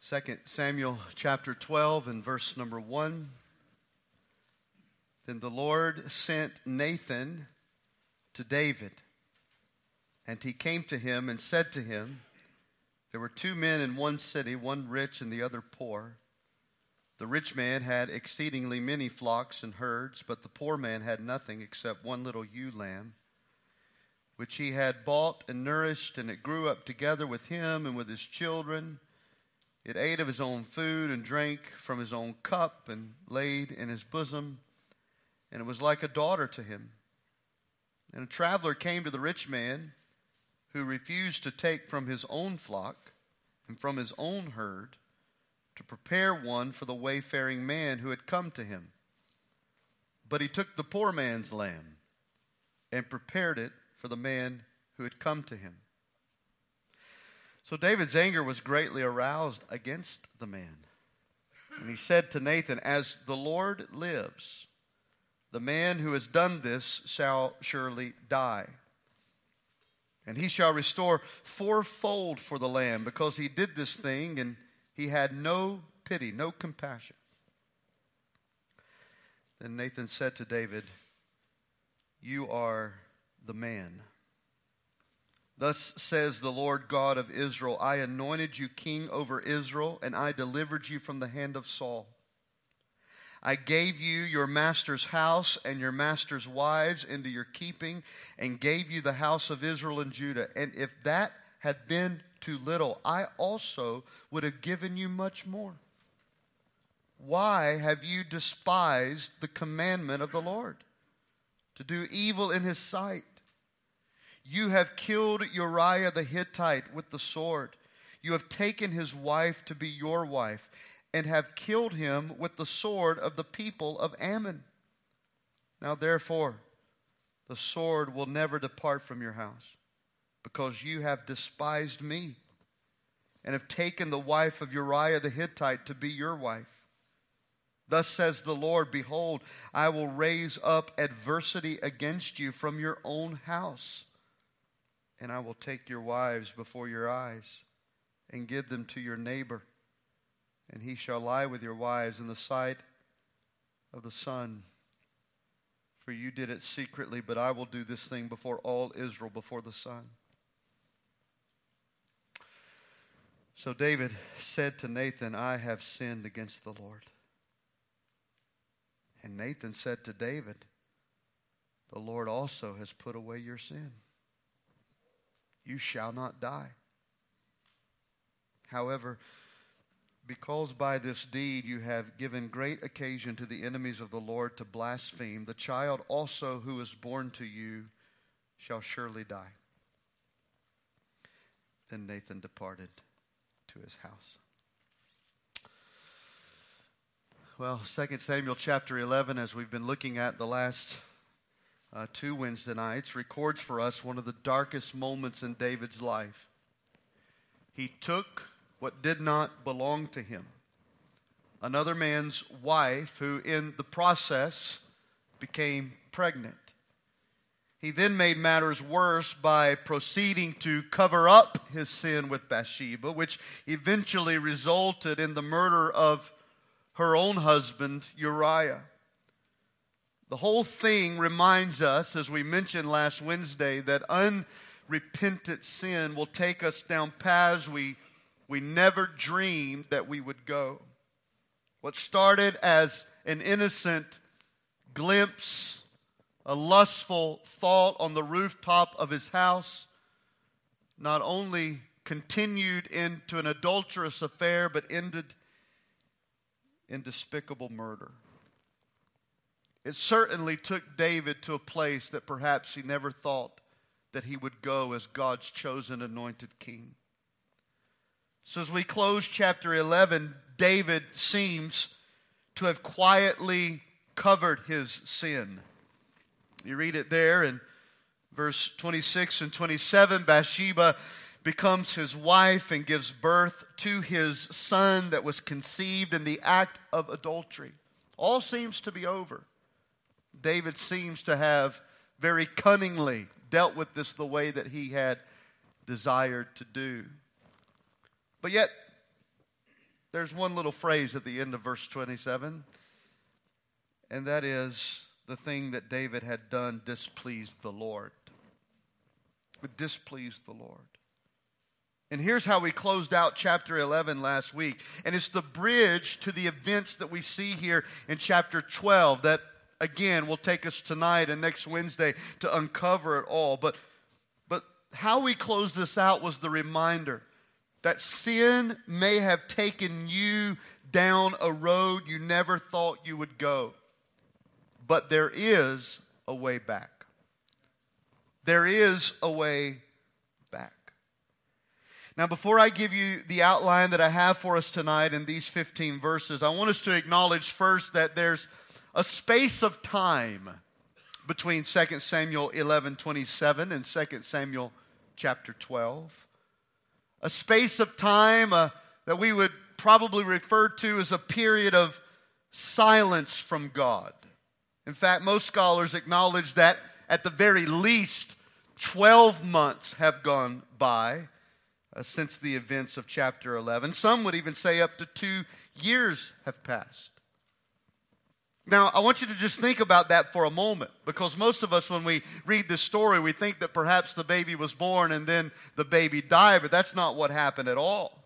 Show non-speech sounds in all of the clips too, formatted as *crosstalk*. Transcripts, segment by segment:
2 Samuel chapter 12 and verse number 1. Then the Lord sent Nathan to David, and he came to him and said to him, There were two men in one city, one rich and the other poor. The rich man had exceedingly many flocks and herds, but the poor man had nothing except one little ewe lamb, which he had bought and nourished, and it grew up together with him and with his children. It ate of his own food and drank from his own cup and laid in his bosom, and it was like a daughter to him. And a traveler came to the rich man who refused to take from his own flock and from his own herd to prepare one for the wayfaring man who had come to him. But he took the poor man's lamb and prepared it for the man who had come to him. So David's anger was greatly aroused against the man. And he said to Nathan, As the Lord lives, the man who has done this shall surely die. And he shall restore fourfold for the lamb, because he did this thing and he had no pity, no compassion. Then Nathan said to David, You are the man. Thus says the Lord God of Israel I anointed you king over Israel, and I delivered you from the hand of Saul. I gave you your master's house and your master's wives into your keeping, and gave you the house of Israel and Judah. And if that had been too little, I also would have given you much more. Why have you despised the commandment of the Lord to do evil in his sight? You have killed Uriah the Hittite with the sword. You have taken his wife to be your wife and have killed him with the sword of the people of Ammon. Now, therefore, the sword will never depart from your house because you have despised me and have taken the wife of Uriah the Hittite to be your wife. Thus says the Lord Behold, I will raise up adversity against you from your own house, and I will take your wives before your eyes and give them to your neighbor, and he shall lie with your wives in the sight of the sun. For you did it secretly, but I will do this thing before all Israel, before the sun. So David said to Nathan, I have sinned against the Lord. And Nathan said to David, The Lord also has put away your sin. You shall not die. However, because by this deed you have given great occasion to the enemies of the Lord to blaspheme, the child also who is born to you shall surely die. Then Nathan departed to his house. Well, 2 Samuel chapter 11, as we've been looking at the last uh, two Wednesday nights, records for us one of the darkest moments in David's life. He took what did not belong to him, another man's wife, who in the process became pregnant. He then made matters worse by proceeding to cover up his sin with Bathsheba, which eventually resulted in the murder of her own husband, Uriah. The whole thing reminds us, as we mentioned last Wednesday, that unrepentant sin will take us down paths we, we never dreamed that we would go. What started as an innocent glimpse a lustful thought on the rooftop of his house not only continued into an adulterous affair, but ended in despicable murder. It certainly took David to a place that perhaps he never thought that he would go as God's chosen anointed king. So, as we close chapter 11, David seems to have quietly covered his sin. You read it there in verse 26 and 27. Bathsheba becomes his wife and gives birth to his son that was conceived in the act of adultery. All seems to be over. David seems to have very cunningly dealt with this the way that he had desired to do. But yet, there's one little phrase at the end of verse 27, and that is the thing that David had done displeased the Lord. It displeased the Lord. And here's how we closed out chapter 11 last week. And it's the bridge to the events that we see here in chapter 12 that, again, will take us tonight and next Wednesday to uncover it all. But, but how we closed this out was the reminder that sin may have taken you down a road you never thought you would go. But there is a way back. There is a way back. Now, before I give you the outline that I have for us tonight in these 15 verses, I want us to acknowledge first that there's a space of time between 2 Samuel 11 27 and 2 Samuel chapter 12. A space of time uh, that we would probably refer to as a period of silence from God. In fact, most scholars acknowledge that at the very least, 12 months have gone by uh, since the events of chapter 11. Some would even say up to two years have passed. Now, I want you to just think about that for a moment because most of us, when we read this story, we think that perhaps the baby was born and then the baby died, but that's not what happened at all.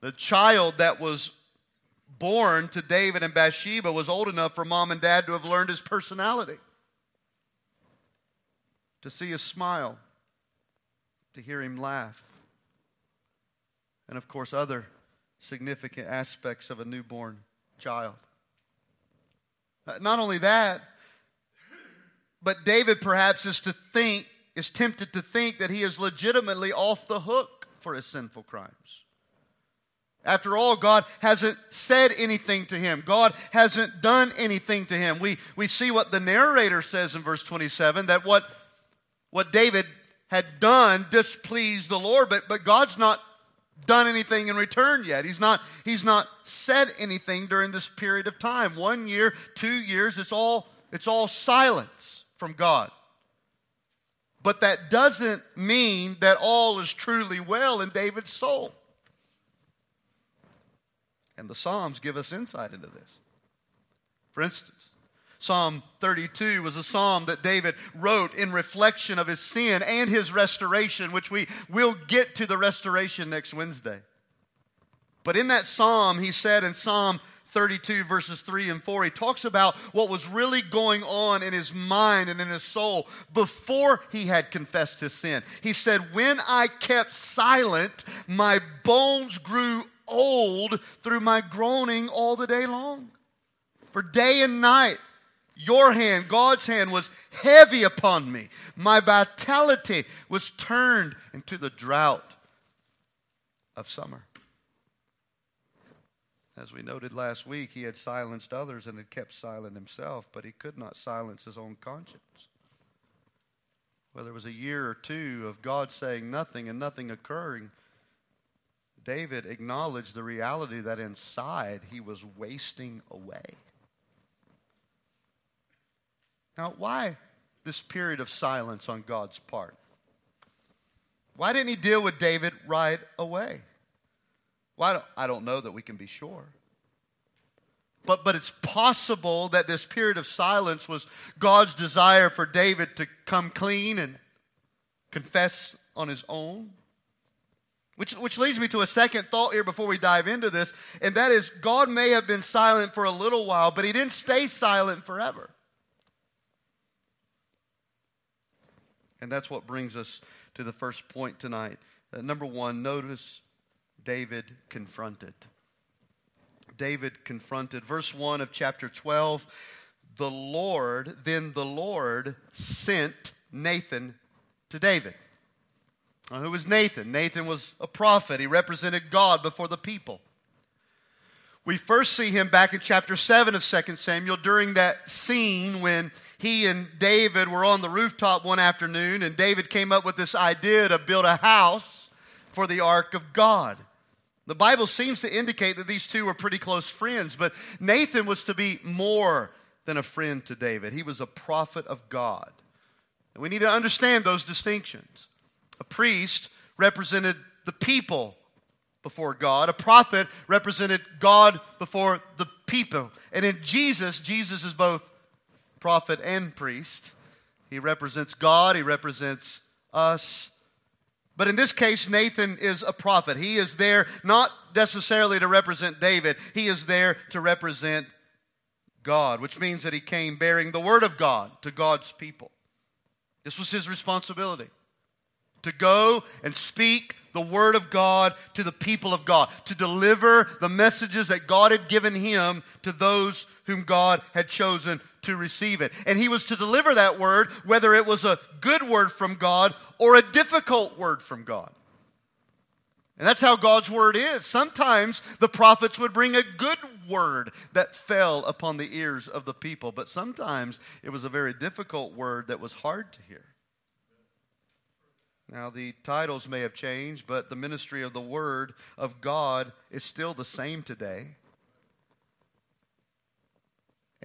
The child that was born to David and Bathsheba was old enough for mom and dad to have learned his personality, to see his smile, to hear him laugh and of course, other significant aspects of a newborn child. Uh, not only that, but David perhaps is to think, is tempted to think that he is legitimately off the hook for his sinful crimes. After all, God hasn't said anything to him. God hasn't done anything to him. We, we see what the narrator says in verse 27 that what, what David had done displeased the Lord, but, but God's not done anything in return yet. He's not, he's not said anything during this period of time. One year, two years, it's all, it's all silence from God. But that doesn't mean that all is truly well in David's soul. And the Psalms give us insight into this. For instance, Psalm 32 was a psalm that David wrote in reflection of his sin and his restoration, which we will get to the restoration next Wednesday. But in that psalm, he said in Psalm 32, verses 3 and 4, he talks about what was really going on in his mind and in his soul before he had confessed his sin. He said, When I kept silent, my bones grew old through my groaning all the day long. For day and night, your hand, God's hand, was heavy upon me. My vitality was turned into the drought of summer. As we noted last week, he had silenced others and had kept silent himself, but he could not silence his own conscience. Whether it was a year or two of God saying nothing and nothing occurring, David acknowledged the reality that inside he was wasting away. Now, why this period of silence on God's part? Why didn't he deal with David right away? Well, I don't know that we can be sure. But, but it's possible that this period of silence was God's desire for David to come clean and confess on his own. Which, which leads me to a second thought here before we dive into this, and that is God may have been silent for a little while, but he didn't stay silent forever. And that's what brings us to the first point tonight. Uh, number one, notice David confronted. David confronted. Verse 1 of chapter 12 the Lord, then the Lord sent Nathan to David. Now, who was Nathan? Nathan was a prophet, he represented God before the people. We first see him back in chapter 7 of 2 Samuel during that scene when he and David were on the rooftop one afternoon, and David came up with this idea to build a house for the ark of God. The Bible seems to indicate that these two were pretty close friends, but Nathan was to be more than a friend to David. He was a prophet of God. And we need to understand those distinctions. A priest represented the people before God. A prophet represented God before the people. And in Jesus, Jesus is both prophet and priest. He represents God, he represents us. But in this case, Nathan is a prophet. He is there not necessarily to represent David, he is there to represent God, which means that he came bearing the word of God to God's people. This was his responsibility to go and speak the word of God to the people of God, to deliver the messages that God had given him to those whom God had chosen to receive it. And he was to deliver that word, whether it was a good word from God or a difficult word from God. And that's how God's word is. Sometimes the prophets would bring a good word that fell upon the ears of the people, but sometimes it was a very difficult word that was hard to hear. Now, the titles may have changed, but the ministry of the Word of God is still the same today.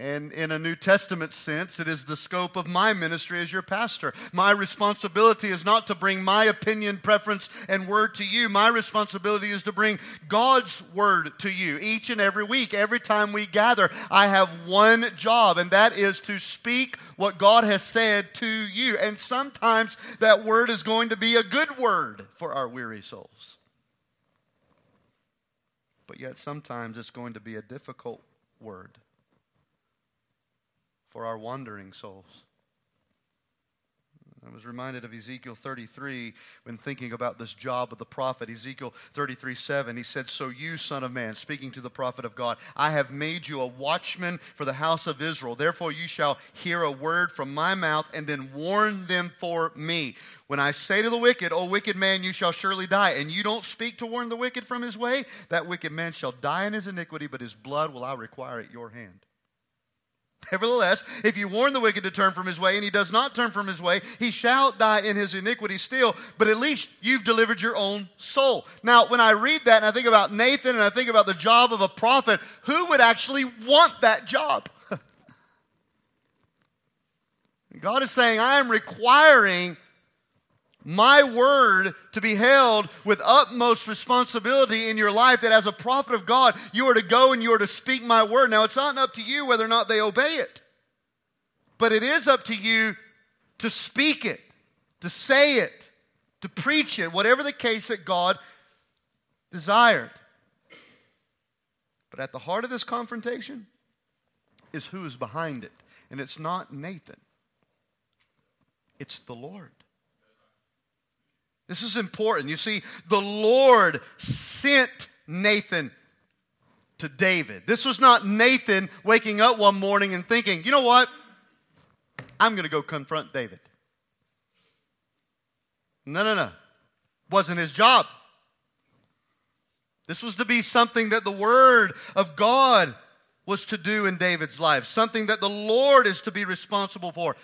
And in a New Testament sense, it is the scope of my ministry as your pastor. My responsibility is not to bring my opinion, preference, and word to you. My responsibility is to bring God's word to you each and every week. Every time we gather, I have one job, and that is to speak what God has said to you. And sometimes that word is going to be a good word for our weary souls. But yet, sometimes it's going to be a difficult word for our wandering souls. I was reminded of Ezekiel 33 when thinking about this job of the prophet. Ezekiel 33 7, he said, So you, son of man, speaking to the prophet of God, I have made you a watchman for the house of Israel. Therefore, you shall hear a word from my mouth and then warn them for me. When I say to the wicked, O wicked man, you shall surely die, and you don't speak to warn the wicked from his way, that wicked man shall die in his iniquity, but his blood will I require at your hand. *laughs* Nevertheless, if you warn the wicked to turn from his way and he does not turn from his way, he shall die in his iniquity still, but at least you've delivered your own soul. Now, when I read that and I think about Nathan and I think about the job of a prophet, who would actually want that job? *laughs* God is saying, I am requiring my word to be held with utmost responsibility in your life that as a prophet of God, you are to go and you are to speak my word. Now, it's not up to you whether or not they obey it, but it is up to you to speak it, to say it, to preach it, whatever the case that God desired. But at the heart of this confrontation is who is behind it. And it's not Nathan, it's the Lord. This is important. You see, the Lord sent Nathan to David. This was not Nathan waking up one morning and thinking, you know what? I'm going to go confront David. No, no, no. Wasn't his job. This was to be something that the Word of God was to do in David's life, something that the Lord is to be responsible for.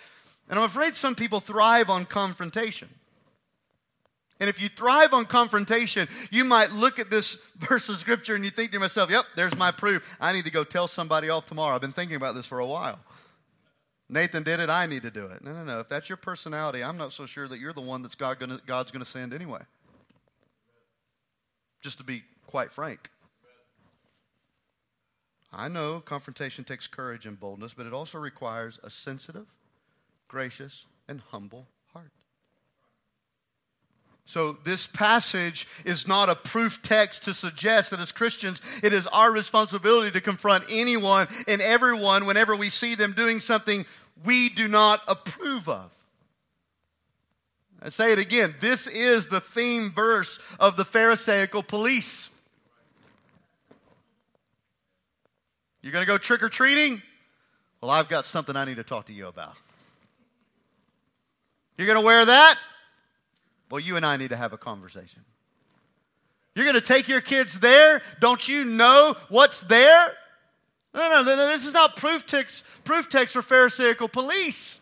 And I'm afraid some people thrive on confrontation. And if you thrive on confrontation, you might look at this *laughs* verse of scripture and you think to yourself, yep, there's my proof. I need to go tell somebody off tomorrow. I've been thinking about this for a while. Nathan did it, I need to do it. No, no, no. If that's your personality, I'm not so sure that you're the one that's God God's going to send anyway. Just to be quite frank. I know confrontation takes courage and boldness, but it also requires a sensitive, gracious, and humble so, this passage is not a proof text to suggest that as Christians, it is our responsibility to confront anyone and everyone whenever we see them doing something we do not approve of. I say it again this is the theme verse of the Pharisaical police. You're going to go trick or treating? Well, I've got something I need to talk to you about. You're going to wear that? Well, you and I need to have a conversation. You're going to take your kids there? Don't you know what's there? No, no, no, this is not proof text, proof text for Pharisaical police.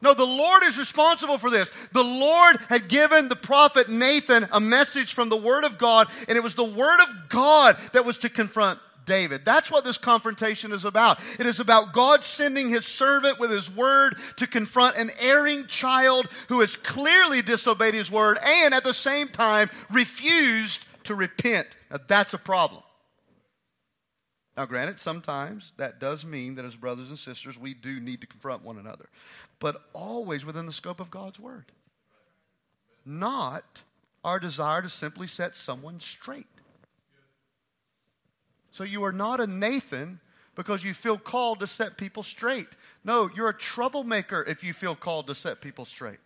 No, the Lord is responsible for this. The Lord had given the prophet Nathan a message from the Word of God, and it was the Word of God that was to confront David. That's what this confrontation is about. It is about God sending his servant with his word to confront an erring child who has clearly disobeyed his word and at the same time refused to repent. Now, that's a problem. Now, granted, sometimes that does mean that as brothers and sisters, we do need to confront one another, but always within the scope of God's word. Not our desire to simply set someone straight. So you are not a Nathan because you feel called to set people straight. No, you're a troublemaker if you feel called to set people straight.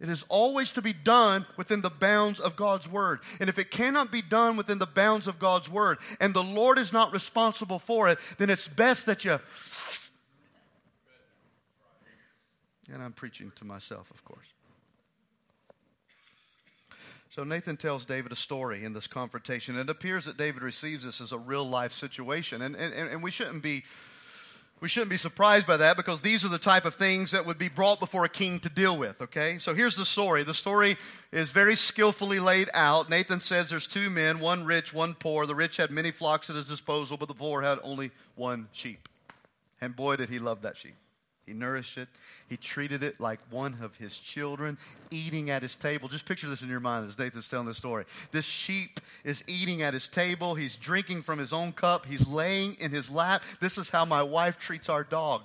It is always to be done within the bounds of God's word. And if it cannot be done within the bounds of God's word and the Lord is not responsible for it, then it's best that you. And I'm preaching to myself, of course. So Nathan tells David a story in this confrontation. It appears that David receives this as a real life situation. And, and, and we shouldn't be we shouldn't be surprised by that because these are the type of things that would be brought before a king to deal with, okay? So here's the story. The story is very skillfully laid out. Nathan says there's two men, one rich, one poor. The rich had many flocks at his disposal, but the poor had only one sheep. And boy, did he love that sheep. He nourished it. He treated it like one of his children, eating at his table. Just picture this in your mind as Nathan's telling this story. This sheep is eating at his table. He's drinking from his own cup. He's laying in his lap. This is how my wife treats our dog.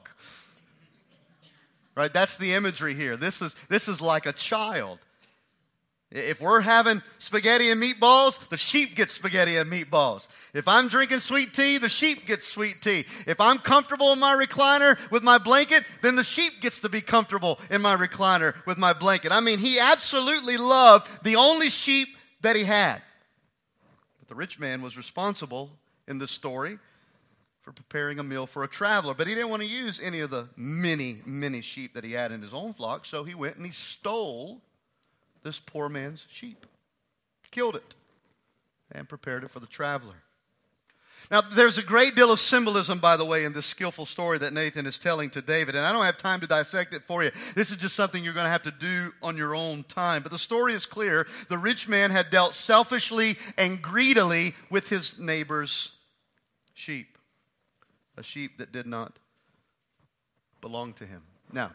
Right? That's the imagery here. This is, this is like a child. If we're having spaghetti and meatballs, the sheep gets spaghetti and meatballs. If I'm drinking sweet tea, the sheep gets sweet tea. If I'm comfortable in my recliner with my blanket, then the sheep gets to be comfortable in my recliner with my blanket. I mean, he absolutely loved the only sheep that he had. But the rich man was responsible in this story for preparing a meal for a traveler. But he didn't want to use any of the many, many sheep that he had in his own flock, so he went and he stole this poor man's sheep, killed it, and prepared it for the traveler. Now, there's a great deal of symbolism, by the way, in this skillful story that Nathan is telling to David, and I don't have time to dissect it for you. This is just something you're going to have to do on your own time. But the story is clear. The rich man had dealt selfishly and greedily with his neighbor's sheep, a sheep that did not belong to him. Now,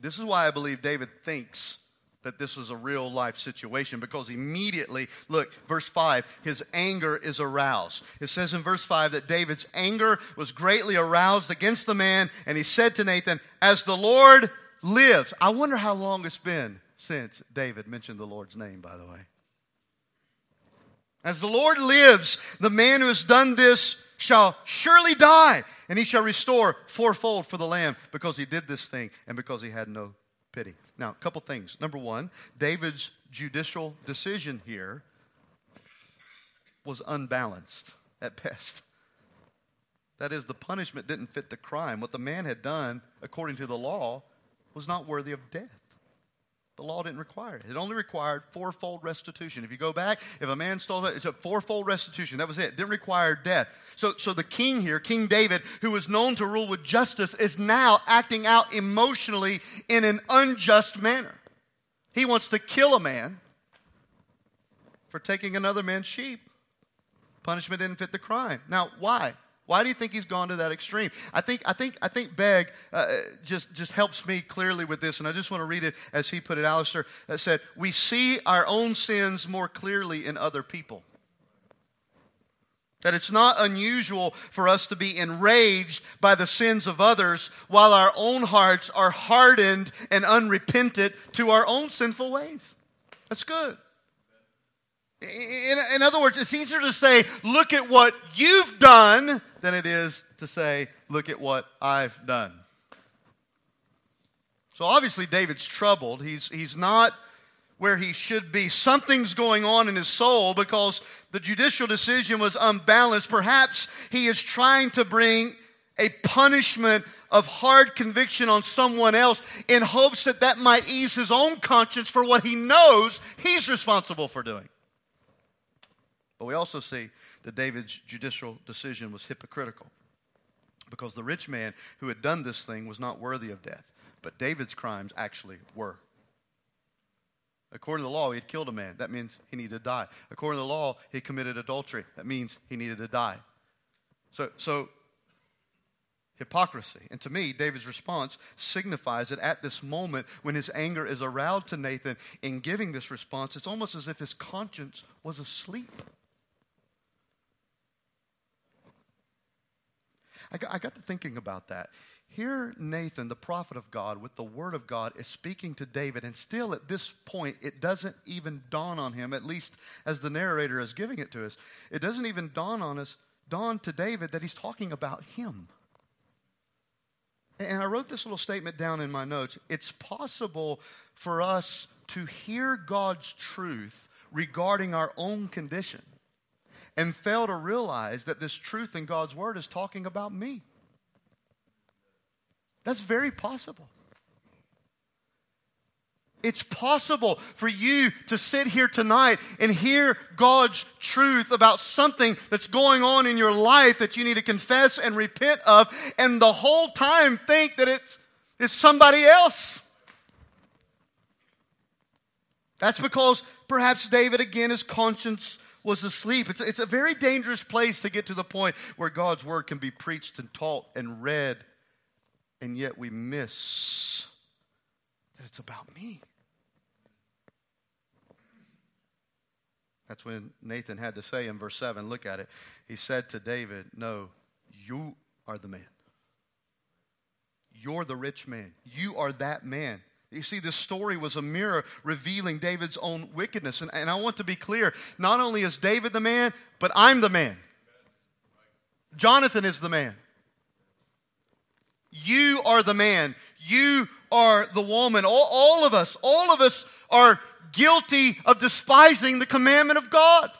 this is why I believe David thinks that this was a real life situation because immediately, look, verse 5, his anger is aroused. It says in verse 5 that David's anger was greatly aroused against the man, and he said to Nathan, As the Lord lives. I wonder how long it's been since David mentioned the Lord's name, by the way. As the Lord lives, the man who has done this shall surely die, and he shall restore fourfold for the lamb because he did this thing and because he had no pity. Now, a couple things. Number one, David's judicial decision here was unbalanced at best. That is, the punishment didn't fit the crime. What the man had done, according to the law, was not worthy of death. The law didn't require it. It only required fourfold restitution. If you go back, if a man stole it, it's a fourfold restitution. That was it. It didn't require death. So, so the king here, King David, who was known to rule with justice, is now acting out emotionally in an unjust manner. He wants to kill a man for taking another man's sheep. Punishment didn't fit the crime. Now, why? Why do you think he's gone to that extreme? I think, I think, I think Begg uh, just, just helps me clearly with this, and I just want to read it as he put it. Alistair uh, said, We see our own sins more clearly in other people. That it's not unusual for us to be enraged by the sins of others while our own hearts are hardened and unrepentant to our own sinful ways. That's good. In, in, other words, it's easier to say, look at what you've done, than it is to say, look at what I've done. So obviously, David's troubled. He's, he's not where he should be. Something's going on in his soul because the judicial decision was unbalanced. Perhaps he is trying to bring a punishment of hard conviction on someone else in hopes that that might ease his own conscience for what he knows he's responsible for doing. But we also see that David's judicial decision was hypocritical because the rich man who had done this thing was not worthy of death, but David's crimes actually were. According to the law, he had killed a man. That means he needed to die. According to the law, he committed adultery. That means he needed to die. So, so hypocrisy. And to me, David's response signifies that at this moment, when his anger is aroused to Nathan in giving this response, it's almost as if his conscience was asleep. I got, I got to thinking about that. Here, Nathan, the prophet of God, with the word of God, is speaking to David, and still at this point, it doesn't even dawn on him, at least as the narrator is giving it to us. It doesn't even dawn on us, dawn to David that he's talking about him. And I wrote this little statement down in my notes. It's possible for us to hear God's truth regarding our own condition and fail to realize that this truth in God's word is talking about me. That's very possible. It's possible for you to sit here tonight and hear God's truth about something that's going on in your life that you need to confess and repent of, and the whole time think that it's, it's somebody else. That's because perhaps David, again, his conscience was asleep. It's, it's a very dangerous place to get to the point where God's word can be preached and taught and read, and yet we miss that it's about me. That's when Nathan had to say in verse 7, look at it. He said to David, No, you are the man. You're the rich man. You are that man. You see, this story was a mirror revealing David's own wickedness. And, and I want to be clear not only is David the man, but I'm the man. Jonathan is the man. You are the man. You are the woman. All, all of us, all of us are guilty of despising the commandment of God.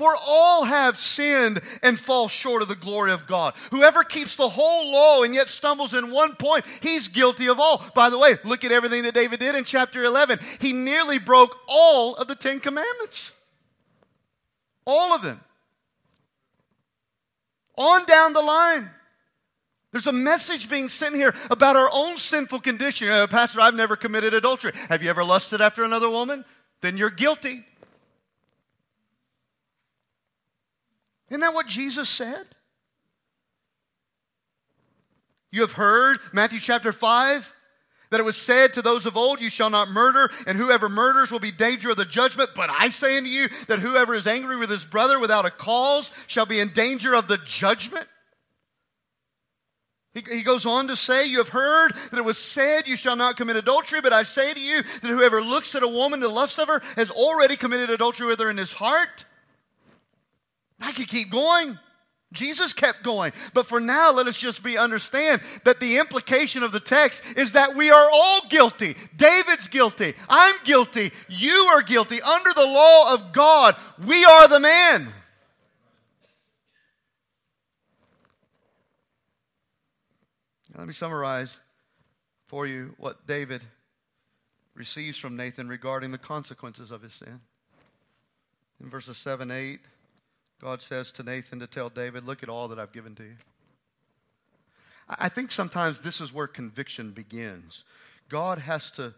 For all have sinned and fall short of the glory of God. Whoever keeps the whole law and yet stumbles in one point, he's guilty of all. By the way, look at everything that David did in chapter 11. He nearly broke all of the Ten Commandments. All of them. On down the line. There's a message being sent here about our own sinful condition. Uh, Pastor, I've never committed adultery. Have you ever lusted after another woman? Then you're guilty. Isn't that what Jesus said? You have heard, Matthew chapter 5, that it was said to those of old, You shall not murder, and whoever murders will be danger of the judgment. But I say unto you that whoever is angry with his brother without a cause shall be in danger of the judgment. He, goes on to say, You have heard that it was said, You shall not commit adultery, but I say to you that whoever looks at a woman to lust of her has already committed adultery with her in his heart. I could keep going. Jesus kept going. But for now, let us just be understand that the implication of the text is that we are all guilty. David's guilty. I'm guilty. You are guilty. Under the law of God, we are the man. Let me summarize for you what David receives from Nathan regarding the consequences of his sin. In verses 7 8, God says to Nathan to tell David, Look at all that I've given to you. I think sometimes this is where conviction begins. God has to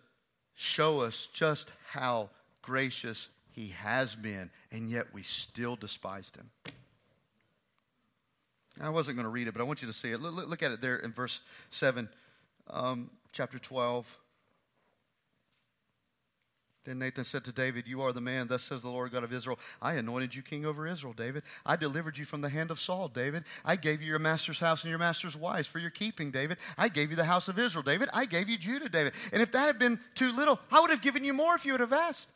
show us just how gracious he has been, and yet we still despised him. I wasn't going to read it, but I want you to see it. Look, at it there in verse 7, um, chapter 12. Then Nathan said to David, You are the man, thus says the Lord God of Israel. I anointed you king over Israel, David. I delivered you from the hand of Saul, David. I gave you your master's house and your master's wives for your keeping, David. I gave you the house of Israel, David. I gave you Judah, David. And if that had been too little, I would have given you more if you would have asked.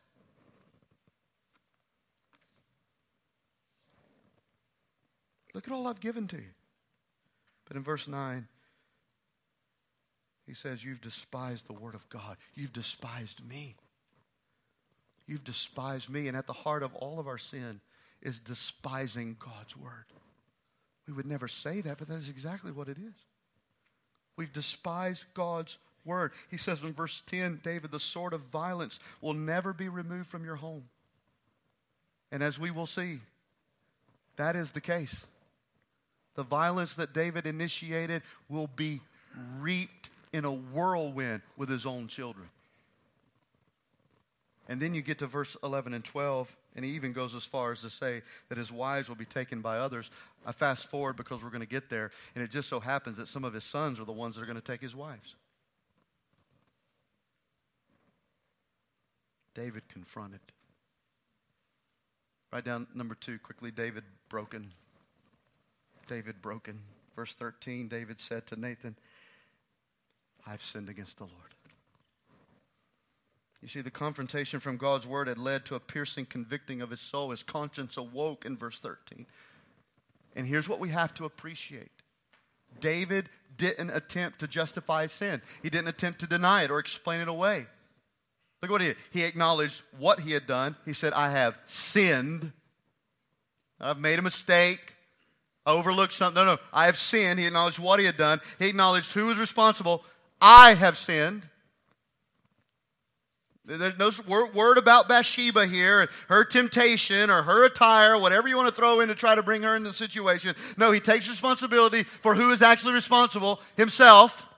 Look at all I've given to you. But in verse 9, he says, You've despised the word of God. You've despised me. You've despised me. And at the heart of all of our sin is despising God's word. We would never say that, but that is exactly what it is. We've despised God's word. He says in verse 10 David, the sword of violence will never be removed from your home. And as we will see, that is the case. The violence that David initiated will be reaped in a whirlwind with his own children. And then you get to verse 11 and 12, and he even goes as far as to say that his wives will be taken by others. I fast forward because we're going to get there, and it just so happens that some of his sons are the ones that are going to take his wives. David confronted. Write down number two quickly David broken. David broken. Verse 13 David said to Nathan, I've sinned against the Lord. You see, the confrontation from God's word had led to a piercing convicting of his soul. His conscience awoke in verse 13. And here's what we have to appreciate David didn't attempt to justify sin, he didn't attempt to deny it or explain it away. Look what he did. He acknowledged what he had done. He said, I have sinned. I've made a mistake. I overlooked something. No, no. I have sinned. He acknowledged what he had done. He acknowledged who was responsible. I have sinned. There's no word about Bathsheba here, her temptation or her attire, whatever you want to throw in to try to bring her in the situation. No, he takes responsibility for who is actually responsible himself.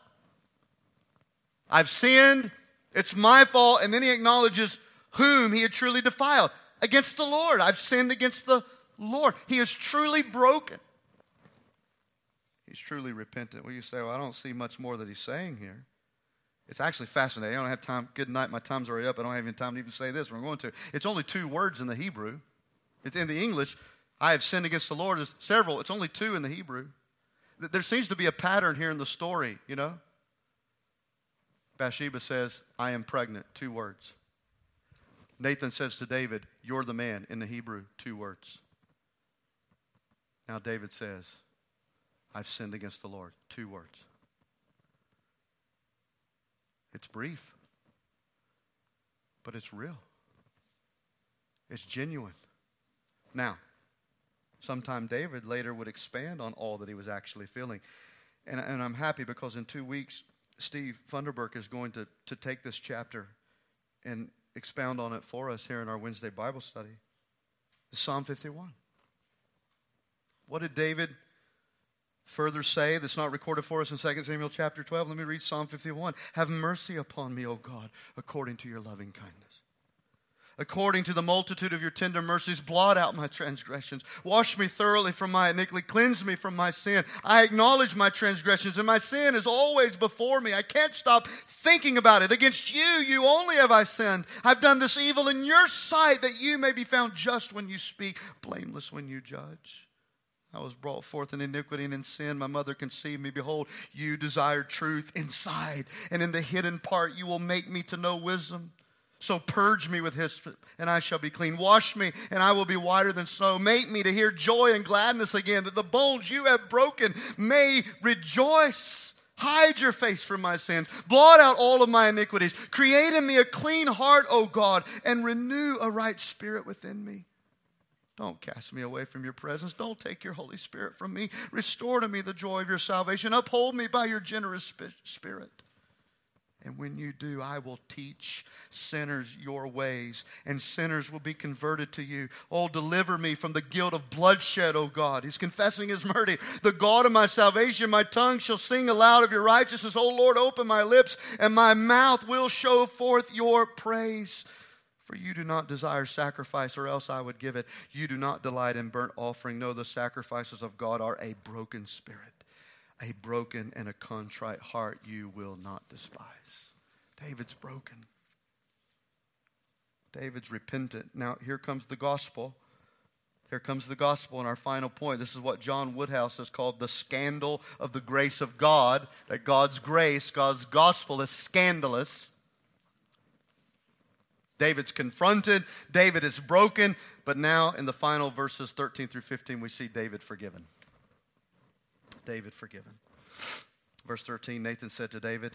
I've sinned. It's my fault. And then he acknowledges whom he had truly defiled against the Lord. I've sinned against the Lord. He is truly broken. He's truly repentant. Well, you say, well, I don't see much more that he's saying here. It's actually fascinating. I don't have time. Good night. My time's already up. I don't have any time to even say this. We're going to. It's only two words in the Hebrew. It's in the English. I have sinned against the Lord. There's several. It's only two in the Hebrew. There seems to be a pattern here in the story, you know? Bathsheba says, I am pregnant. Two words. Nathan says to David, You're the man in the Hebrew. Two words. Now David says, I've sinned against the Lord. Two words. It's brief, but it's real. It's genuine. Now, sometime David later would expand on all that he was actually feeling. And, and I'm happy because in two weeks, Steve Funderburk is going to, to take this chapter and expound on it for us here in our Wednesday Bible study. Psalm 51. What did David further say that's not recorded for us in 2 Samuel chapter 12? Let me read Psalm 51. Have mercy upon me, O God, according to your loving kindness according to the multitude of your tender mercies, blot out my transgressions. Wash me thoroughly from my iniquity. Cleanse me from my sin. I acknowledge my transgressions, and my sin is always before me. I can't stop thinking about it. Against you, you only have I sinned. I've done this evil in your sight, that you may be found just when you speak, blameless when you judge. I was brought forth in iniquity and in sin. My mother conceived me. Behold, you desire truth inside, and in the hidden part you will make me to know wisdom. So purge me with hyssop, and I shall be clean. Wash me, and I will be whiter than snow. Make me to hear joy and gladness again, that the bones you have broken may rejoice. Hide your face from my sins. Blot out all of my iniquities. Create in me a clean heart, O God, and renew a right spirit within me. Don't cast me away from your presence. Don't take your Holy Spirit from me. Restore to me the joy of your salvation. Uphold me by your generous spirit. And when you do, I will teach sinners your ways, and sinners will be converted to you. Oh, deliver me from the guilt of bloodshed, O God. He's confessing his murder. The God of my salvation, my tongue shall sing aloud of your righteousness. O Lord, open my lips, and my mouth will show forth your praise. For you do not desire sacrifice, or else I would give it. You do not delight in burnt offering. No, the sacrifices of God are a broken spirit a broken and a contrite heart you will not despise. David's broken. David's repentant. Now, here comes the gospel. Here comes the gospel, and our final point. This is what John Woodhouse has called the scandal of the grace of God. That God's grace, God's gospel, is scandalous. David's confronted, David is broken, but now in the final verses 13 through 15, we see David forgiven. David forgiven. Verse 13 Nathan said to David,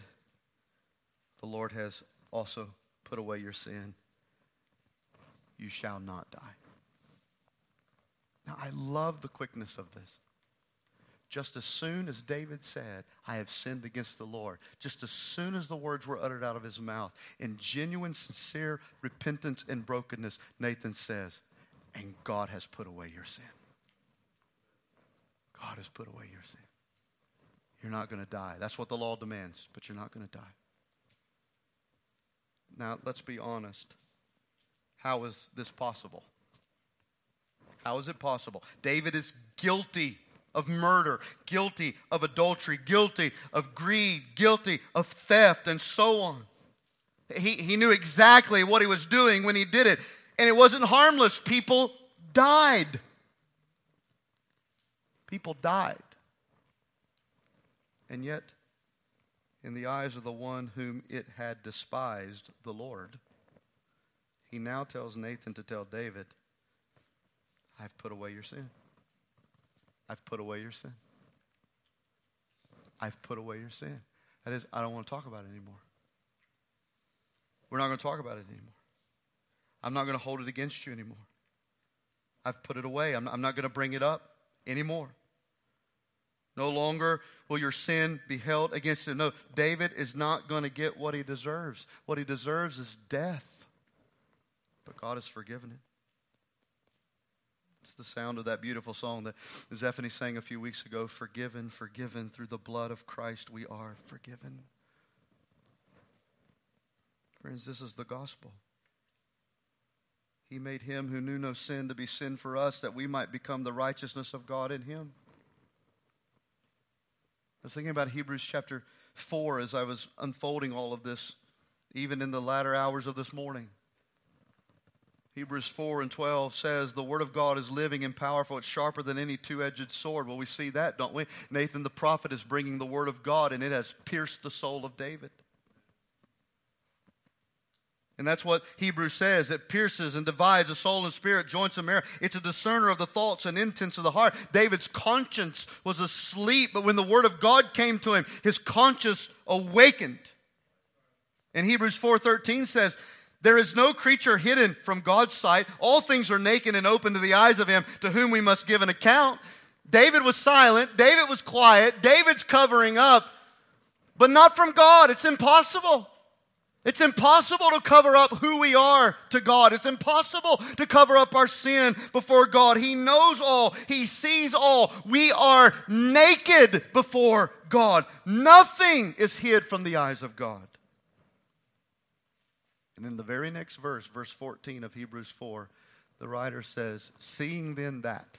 The Lord has also put away your sin. You shall not die. Now, I love the quickness of this. Just as soon as David said, I have sinned against the Lord, just as soon as the words were uttered out of his mouth, in genuine, sincere repentance and brokenness, Nathan says, And God has put away your sin. God has put away your sin. You're not going to die. That's what the law demands, but you're not going to die. Now, let's be honest. How is this possible? How is it possible? David is guilty of murder, guilty of adultery, guilty of greed, guilty of theft, and so on. He, he knew exactly what he was doing when he did it. And it wasn't harmless. People died. People died. And yet, in the eyes of the one whom it had despised, the Lord, he now tells Nathan to tell David, I've put away your sin. I've put away your sin. I've put away your sin. That is, I don't want to talk about it anymore. We're not going to talk about it anymore. I'm not going to hold it against you anymore. I've put it away. I'm, I'm not going to bring it up anymore. No longer will your sin be held against him. No, David is not going to get what he deserves. What he deserves is death. But God has forgiven him. It's the sound of that beautiful song that Zephany sang a few weeks ago Forgiven, forgiven through the blood of Christ, we are forgiven. Friends, this is the gospel. He made him who knew no sin to be sin for us that we might become the righteousness of God in him. I was thinking about Hebrews chapter 4 as I was unfolding all of this, even in the latter hours of this morning. Hebrews 4 and 12 says, The Word of God is living and powerful. It's sharper than any two edged sword. Well, we see that, don't we? Nathan the prophet is bringing the Word of God, and it has pierced the soul of David. And that's what Hebrews says. It pierces and divides the soul and spirit, joints and marrow. It's a discerner of the thoughts and intents of the heart. David's conscience was asleep, but when the Word of God came to him, his conscience awakened. And Hebrews 4.13 says, there is no creature hidden from God's sight. All things are naked and open to the eyes of him to whom we must give an account. David was silent. David was quiet. David's covering up, but not from God. It's impossible. It's impossible to cover up who we are to God. It's impossible to cover up our sin before God. He knows all, He sees all. We are naked before God. Nothing is hid from the eyes of God. And in the very next verse, verse 14 of Hebrews 4, the writer says, Seeing then that,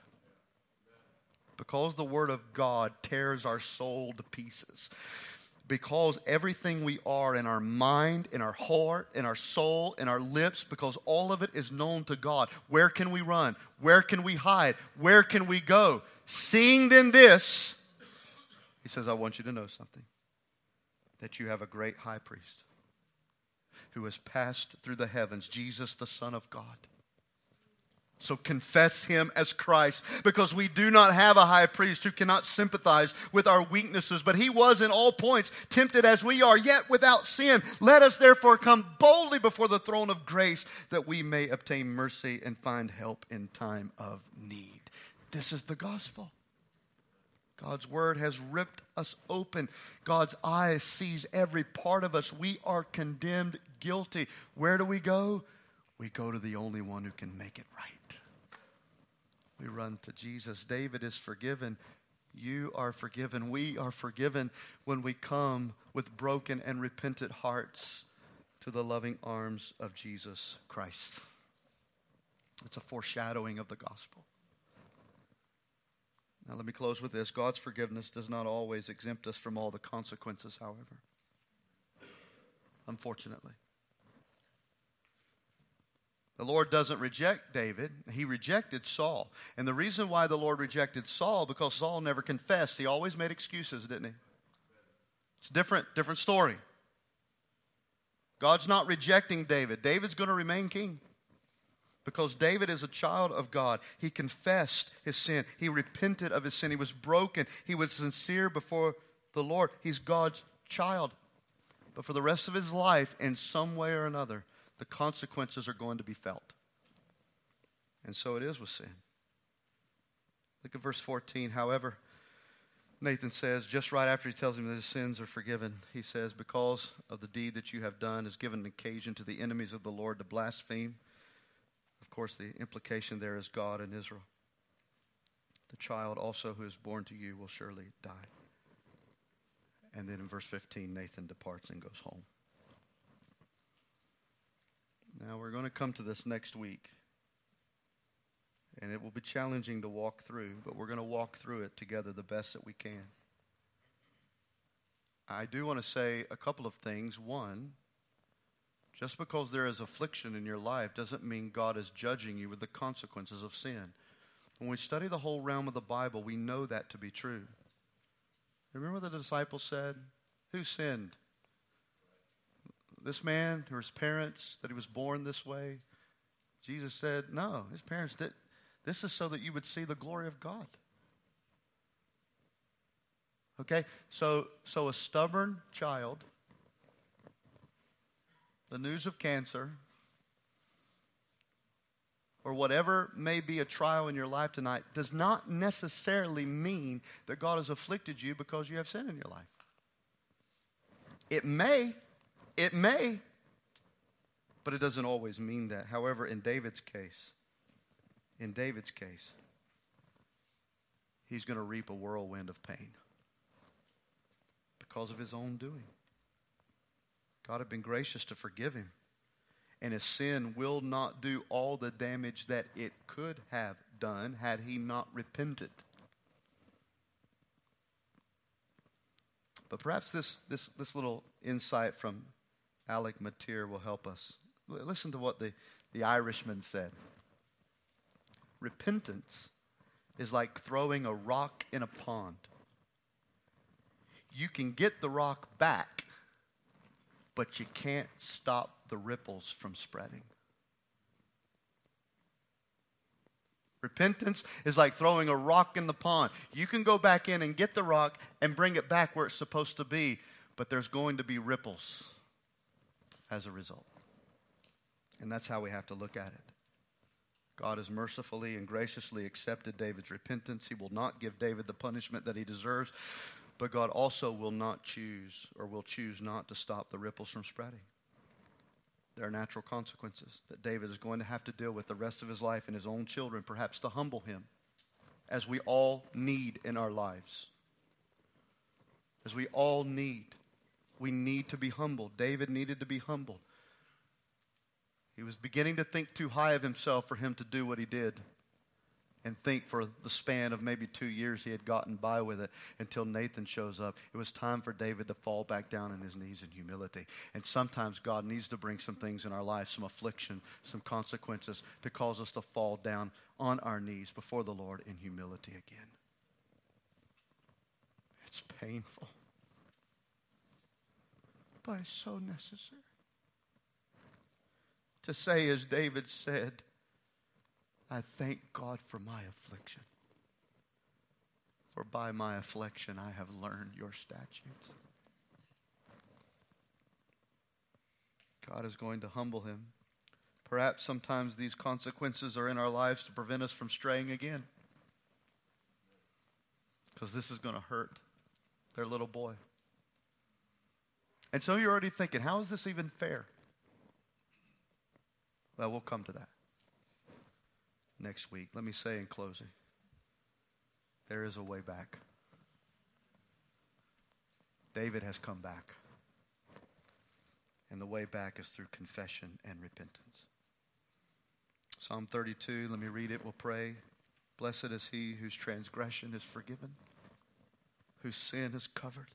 because the Word of God tears our soul to pieces, because everything we are in our mind, in our heart, in our soul, in our lips, because all of it is known to God. Where can we run? Where can we hide? Where can we go? Seeing then this, he says, I want you to know something that you have a great high priest who has passed through the heavens, Jesus, the Son of God. So confess him as Christ because we do not have a high priest who cannot sympathize with our weaknesses, but he was in all points tempted as we are, yet without sin. Let us therefore come boldly before the throne of grace that we may obtain mercy and find help in time of need. This is the gospel. God's word has ripped us open. God's eye sees every part of us. We are condemned guilty. Where do we go? We go to the only one who can make it right. We run to Jesus. David is forgiven. You are forgiven. We are forgiven when we come with broken and repentant hearts to the loving arms of Jesus Christ. It's a foreshadowing of the gospel. Now, let me close with this God's forgiveness does not always exempt us from all the consequences, however. Unfortunately. The Lord doesn't reject David. He rejected Saul. And the reason why the Lord rejected Saul, because Saul never confessed. He always made excuses, didn't he? It's different, different story. God's not rejecting David. David's going to remain king because David is a child of God. He confessed his sin, he repented of his sin, he was broken, he was sincere before the Lord. He's God's child. But for the rest of his life, in some way or another, the consequences are going to be felt. And so it is with sin. Look at verse 14. However, Nathan says, just right after he tells him that his sins are forgiven, he says, Because of the deed that you have done has given occasion to the enemies of the Lord to blaspheme. Of course, the implication there is God and Israel. The child also who is born to you will surely die. And then in verse 15, Nathan departs and goes home. Now, we're going to come to this next week. And it will be challenging to walk through, but we're going to walk through it together the best that we can. I do want to say a couple of things. One, just because there is affliction in your life doesn't mean God is judging you with the consequences of sin. When we study the whole realm of the Bible, we know that to be true. Remember what the disciples said? Who sinned? This man or his parents that he was born this way? Jesus said, No, his parents did. This is so that you would see the glory of God. Okay? So so a stubborn child, the news of cancer, or whatever may be a trial in your life tonight does not necessarily mean that God has afflicted you because you have sin in your life. It may, it may, but it doesn't always mean that. However, in David's case, in David's case, he's going to reap a whirlwind of pain because of his own doing. God had been gracious to forgive him and his sin will not do all the damage that it could have done had he not repented. But perhaps this, this, this little insight from Alec Motyer will help us. Listen to what the, the Irishman said Repentance is like throwing a rock in a pond. You can get the rock back, but you can't stop the ripples from spreading. Repentance is like throwing a rock in the pond. You can go back in and get the rock and bring it back where it's supposed to be, but there's going to be ripples as a result. And that's how we have to look at it. God has mercifully and graciously accepted David's repentance. He will not give David the punishment that he deserves, but God also will not choose or will choose not to stop the ripples from spreading. There are natural consequences that David is going to have to deal with the rest of his life and his own children, perhaps to humble him, as we all need in our lives. As we all need. We need to be humbled. David needed to be humbled. He was beginning to think too high of himself for him to do what he did and think for the span of maybe two years he had gotten by with it until Nathan shows up. It was time for David to fall back down on his knees in humility. And sometimes God needs to bring some things in our life, some affliction, some consequences to cause us to fall down on our knees before the Lord in humility again. It's painful, but it's so necessary. To say, as David said, I thank God for my affliction. For by my affliction I have learned your statutes. God is going to humble him. Perhaps sometimes these consequences are in our lives to prevent us from straying again. Because this is going to hurt their little boy. And so you're already thinking, how is this even fair? Well, we'll come to that next week. Let me say in closing there is a way back. David has come back. And the way back is through confession and repentance. Psalm 32, let me read it. We'll pray. Blessed is he whose transgression is forgiven, whose sin is covered.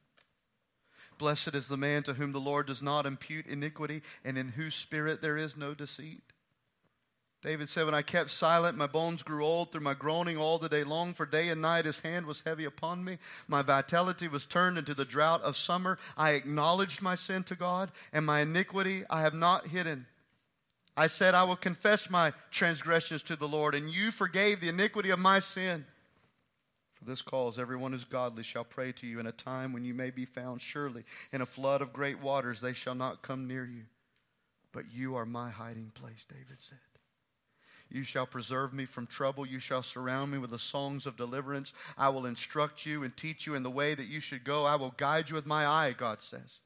Blessed is the man to whom the Lord does not impute iniquity, and in whose spirit there is no deceit. David said, When I kept silent, my bones grew old through my groaning all the day long, for day and night his hand was heavy upon me. My vitality was turned into the drought of summer. I acknowledged my sin to God, and my iniquity I have not hidden. I said, I will confess my transgressions to the Lord, and you forgave the iniquity of my sin. For this cause, everyone who's godly shall pray to you in a time when you may be found. Surely, in a flood of great waters, they shall not come near you. But you are my hiding place, David said. You shall preserve me from trouble. You shall surround me with the songs of deliverance. I will instruct you and teach you in the way that you should go. I will guide you with my eye, God says.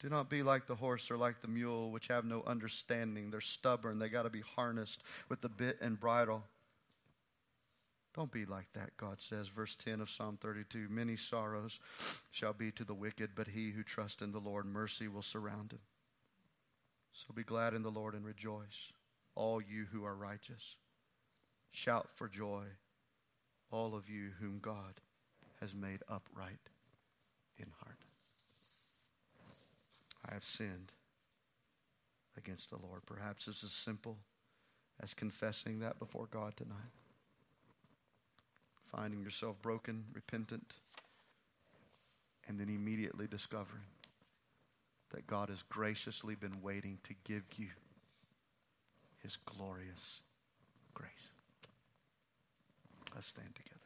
Do not be like the horse or like the mule, which have no understanding. They're stubborn. They got to be harnessed with the bit and bridle. Don't be like that, God says. Verse 10 of Psalm 32 Many sorrows shall be to the wicked, but he who trusts in the Lord, mercy will surround him. So be glad in the Lord and rejoice, all you who are righteous. Shout for joy, all of you whom God has made upright in heart. I have sinned against the Lord. Perhaps it's as simple as confessing that before God tonight. Finding yourself broken, repentant, and then immediately discovering that God has graciously been waiting to give you his glorious grace. Let's stand together.